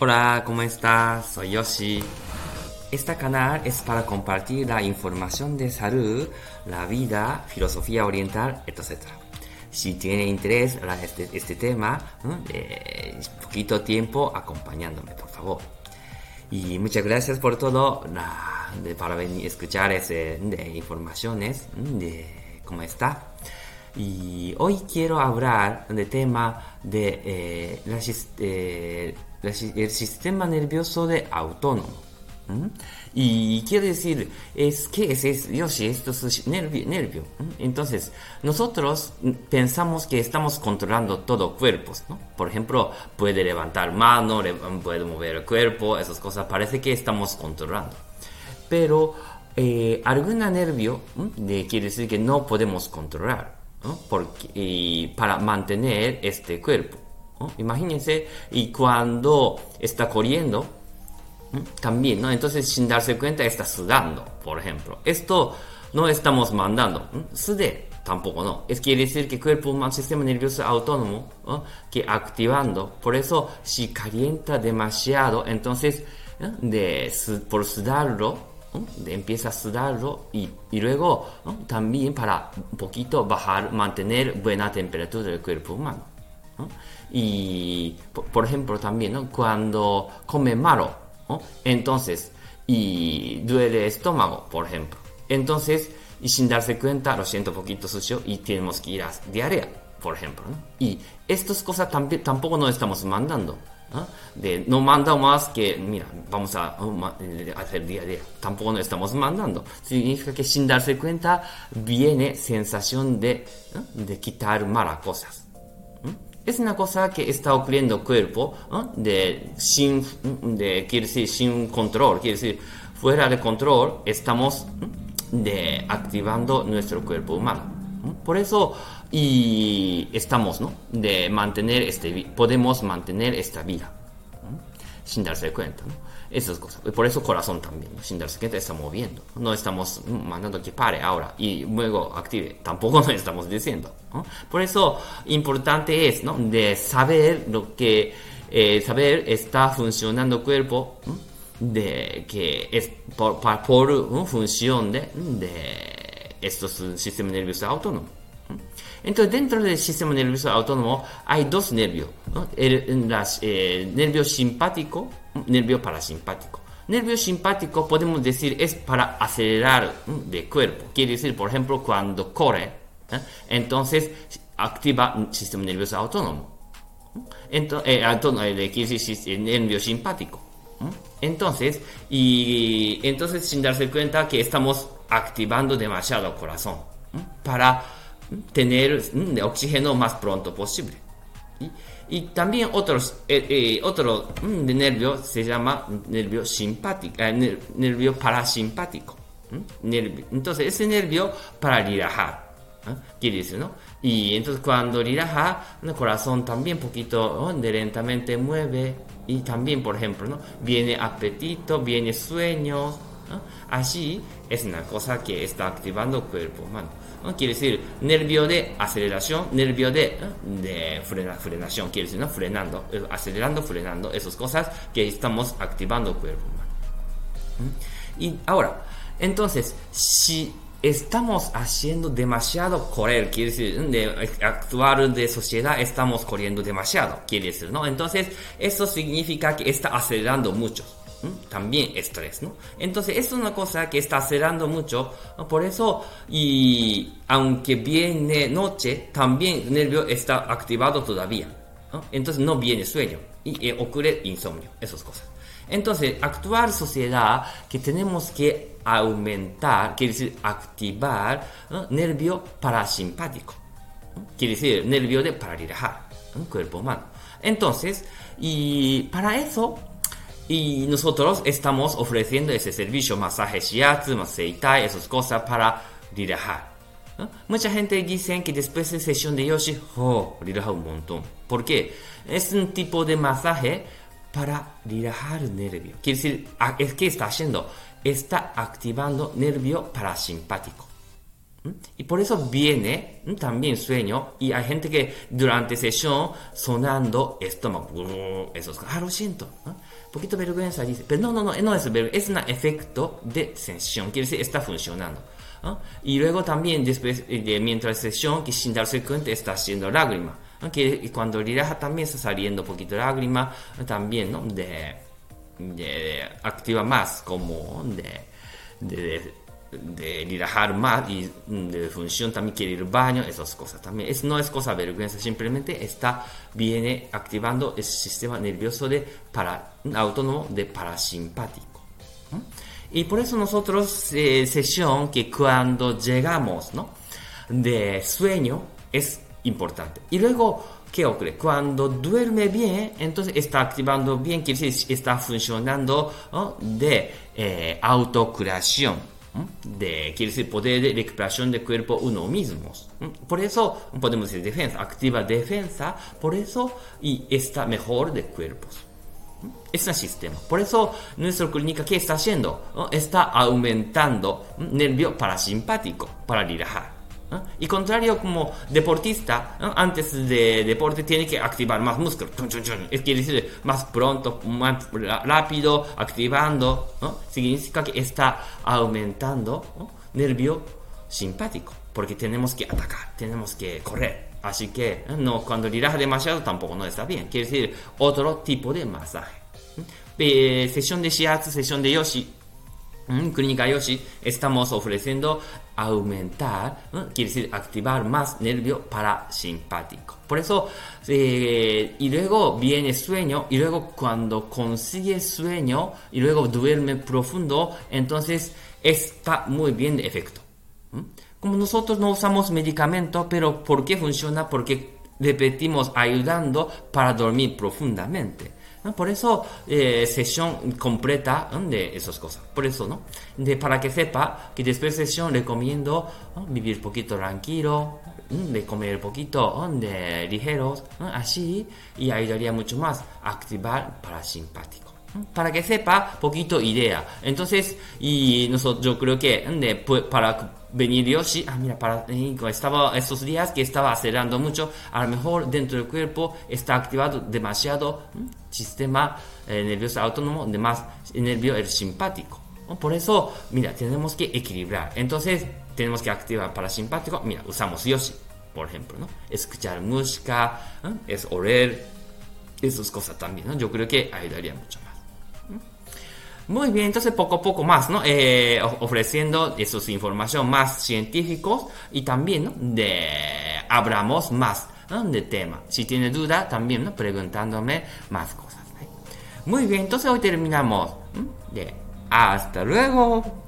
Hola, ¿cómo estás? Soy Yoshi. Este canal es para compartir la información de salud, la vida, filosofía oriental, etc. Si tiene interés en este, este tema, eh, poquito tiempo acompañándome, por favor. Y muchas gracias por todo la- de- para venir a escuchar ese, de informaciones de cómo está. Y hoy quiero hablar del tema de eh, la eh, el sistema nervioso de autónomo. ¿m? Y quiero decir, es que es, es Yoshi, esto es nervio, nervio. ¿m? Entonces, nosotros mm, pensamos que estamos controlando todo cuerpos, ¿no? Por ejemplo, puede levantar mano, le- puede mover el cuerpo, esas cosas, parece que estamos controlando. Pero eh, alguna nervio ¿m? de, quiere decir que no podemos controlar, ¿no? Porque, y para mantener este cuerpo. ¿No? Imagínense, y cuando está corriendo, también, ¿no? Entonces, sin darse cuenta, está sudando, por ejemplo. Esto no estamos mandando. Sude, tampoco no. Es quiere decir que el cuerpo humano, sistema nervioso autónomo, ¿no? que activando. Por eso, si calienta demasiado, entonces, ¿no? de, por sudarlo, ¿no? de- empieza a sudarlo y, y luego también para un poquito bajar, mantener buena temperatura del cuerpo humano. ¿No? Y, por, ejemplo, también. Cuando come malo. Entonces, y duele el estómago, por ejemplo. Entonces, y sin darse cuenta, lo siento poquito sucio y tenemos que ir a diarrea, por ejemplo. Y estas cosas tampoco no estamos mandando. De, no manda más que, mira, vamos a, eh, hacer diarrea. Tampoco no estamos mandando. Significa que sin darse cuenta viene sensación de, de quitar malas cosas. Es una cosa que está ocurriendo cuerpo ¿no? de, sin, de, quiere decir, sin control, quiere decir, fuera de control estamos de, activando nuestro cuerpo humano. ¿no? Por eso y estamos, ¿no? De mantener este, podemos mantener esta vida sin darse cuenta, ¿no? Y por eso corazón también, sin darse cuenta está moviendo. No estamos mm, mandando que pare ahora y luego active. Tampoco lo estamos diciendo. Por eso importante es, ¿no? De saber lo que, eh, saber está funcionando el cuerpo, de que por, por, ¿no? función de, de estos sistemas nerviosos autónomos. Entonces, dentro del sistema nervioso autónomo hay dos nervios, ¿no? el, las, eh, nervio simpático, nervio parasimpático. Nervio simpático podemos decir es para acelerar de cuerpo. Quiere decir, por ejemplo, cuando corre, ¿eh? entonces activa un sistema nervioso autónomo. Entonces, eh, eh, quiere decir eh, nervio simpático. Entonces, y entonces sin darse cuenta que estamos activando demasiado el corazón para tener mm, oxígeno más pronto posible. Y, y también otros, eh, eh, otro mm, nervio se llama nervio simpático, eh, ner- nervio parasimpático. ¿m? Nervio- Entonces, ese nervio para relajar. ¿eh? Quiere decir, ¿no? Y entonces cuando relaja, el corazón también poquito de lentamente mueve. Y también, por ejemplo, ¿no? Viene apetito, viene sueño. Así es una cosa que está activando el cuerpo humano. ¿no? Quiere decir nervio de aceleración, nervio de, de frena- frenación, quiere decir, ¿no? Frenando, eh, acelerando, frenando, esas cosas que estamos activando el cuerpo humano. Y ahora, entonces, si estamos haciendo demasiado correr, quiere decir, de actuar de sociedad, estamos corriendo demasiado, quiere decir, ¿no? Entonces, eso significa que está acelerando mucho. También estrés, ¿no? Entonces, es una cosa que está acelerando mucho, por eso, y aunque viene noche, también el nervio está activado todavía, ¿no? Entonces, no viene sueño y eh, ocurre insomnio, esas cosas. Entonces, actuar sociedad que tenemos que aumentar, quiere decir activar ¿no? nervio parasimpático. ¿no? Quiere decir nervio de para relajar el cuerpo humano. Entonces, y para eso, y nosotros estamos ofreciendo ese servicio, masaje shiatsu, masaje tai, esas cosas para relajar. Mucha gente dice que después de sesión de Yoshi, oh, relaja un montón. ¿Por qué? Es un tipo de masaje para relajar el nervio. Quiere decir, es que está haciendo, está activando nervio parasimpático. Y por eso viene también sueño y hay gente que durante sesión sonando estómago, eso es, ah. Poquito vergüenza, dice, pero no, no, no, no es vergüenza, es un efecto de sesión, quiere decir, está funcionando. Y luego también, después, de, mientras sesión, que sin darse cuenta está haciendo lágrima. Que cuando relaja también está saliendo un poquito lágrima, también, ¿no? De, de, activa más como de relajar más y de función también quiere ir al baño, esas cosas también. Es, no es cosa vergüenza, simplemente está, viene activando el sistema nervioso de para, autónomo de parasimpático. Y por eso nosotros, eh, sesión que cuando llegamos ¿no? de sueño es importante. Y luego, ¿qué ocurre? Cuando duerme bien, entonces está activando bien, quiere decir, está funcionando de eh, autocuración de, quiere decir, poder de recuperación del cuerpo uno mismo. Por eso podemos decir defensa, activa defensa, por eso y está mejor de cuerpos. Es un sistema. Por eso nuestra clínica, ¿qué está haciendo? Está aumentando nervio parasimpático para relajar. Y contrario como deportista, antes de deporte tiene que activar más músculo. Es quiere decir más pronto, más rápido, activando. Significa que está aumentando nervio simpático. Porque tenemos que atacar, tenemos que correr. Así que no, cuando relaja demasiado tampoco no está bien. Quiere decir otro tipo de masaje. Eh, sesión de shiatsu, sesión de yoshi Clínica Yoshi estamos ofreciendo aumentar, quiere decir activar más nervio parasimpático. Por eso, eh, y luego viene sueño, y luego cuando consigue sueño, y luego duerme profundo, entonces está muy bien de efecto. Como nosotros no usamos medicamento, pero ¿por qué funciona? Porque repetimos ayudando para dormir profundamente. Por eso, eh, sesión completa de esas cosas. Por eso, ¿no? De, para que sepa que después de sesión recomiendo vivir un poquito tranquilo, de comer poquito de ligeros, así, y ayudaría mucho más a activar parasimpático para que sepa poquito idea. Entonces, y nosotros, yo creo que de, para venir Yoshi, ah, mira, para, estaba estos días que estaba acelerando mucho, a lo mejor dentro del cuerpo está activado demasiado sistema eh, nervioso autónomo, más nervio el simpático. Por eso, mira, tenemos que equilibrar. Entonces, tenemos que activar parasimpático. Mira, usamos Yoshi, por ejemplo, ¿no? Escuchar música, es oler, esas cosas también, ¿no? Yo creo que ayudaría mucho. Muy bien, entonces poco a poco más, ¿no? Eh, ofreciendo esos información más científicos y también, ¿no? De abramos más de tema. Si tiene duda, también, ¿no? Preguntándome más cosas. Muy bien, entonces hoy terminamos. De hasta luego.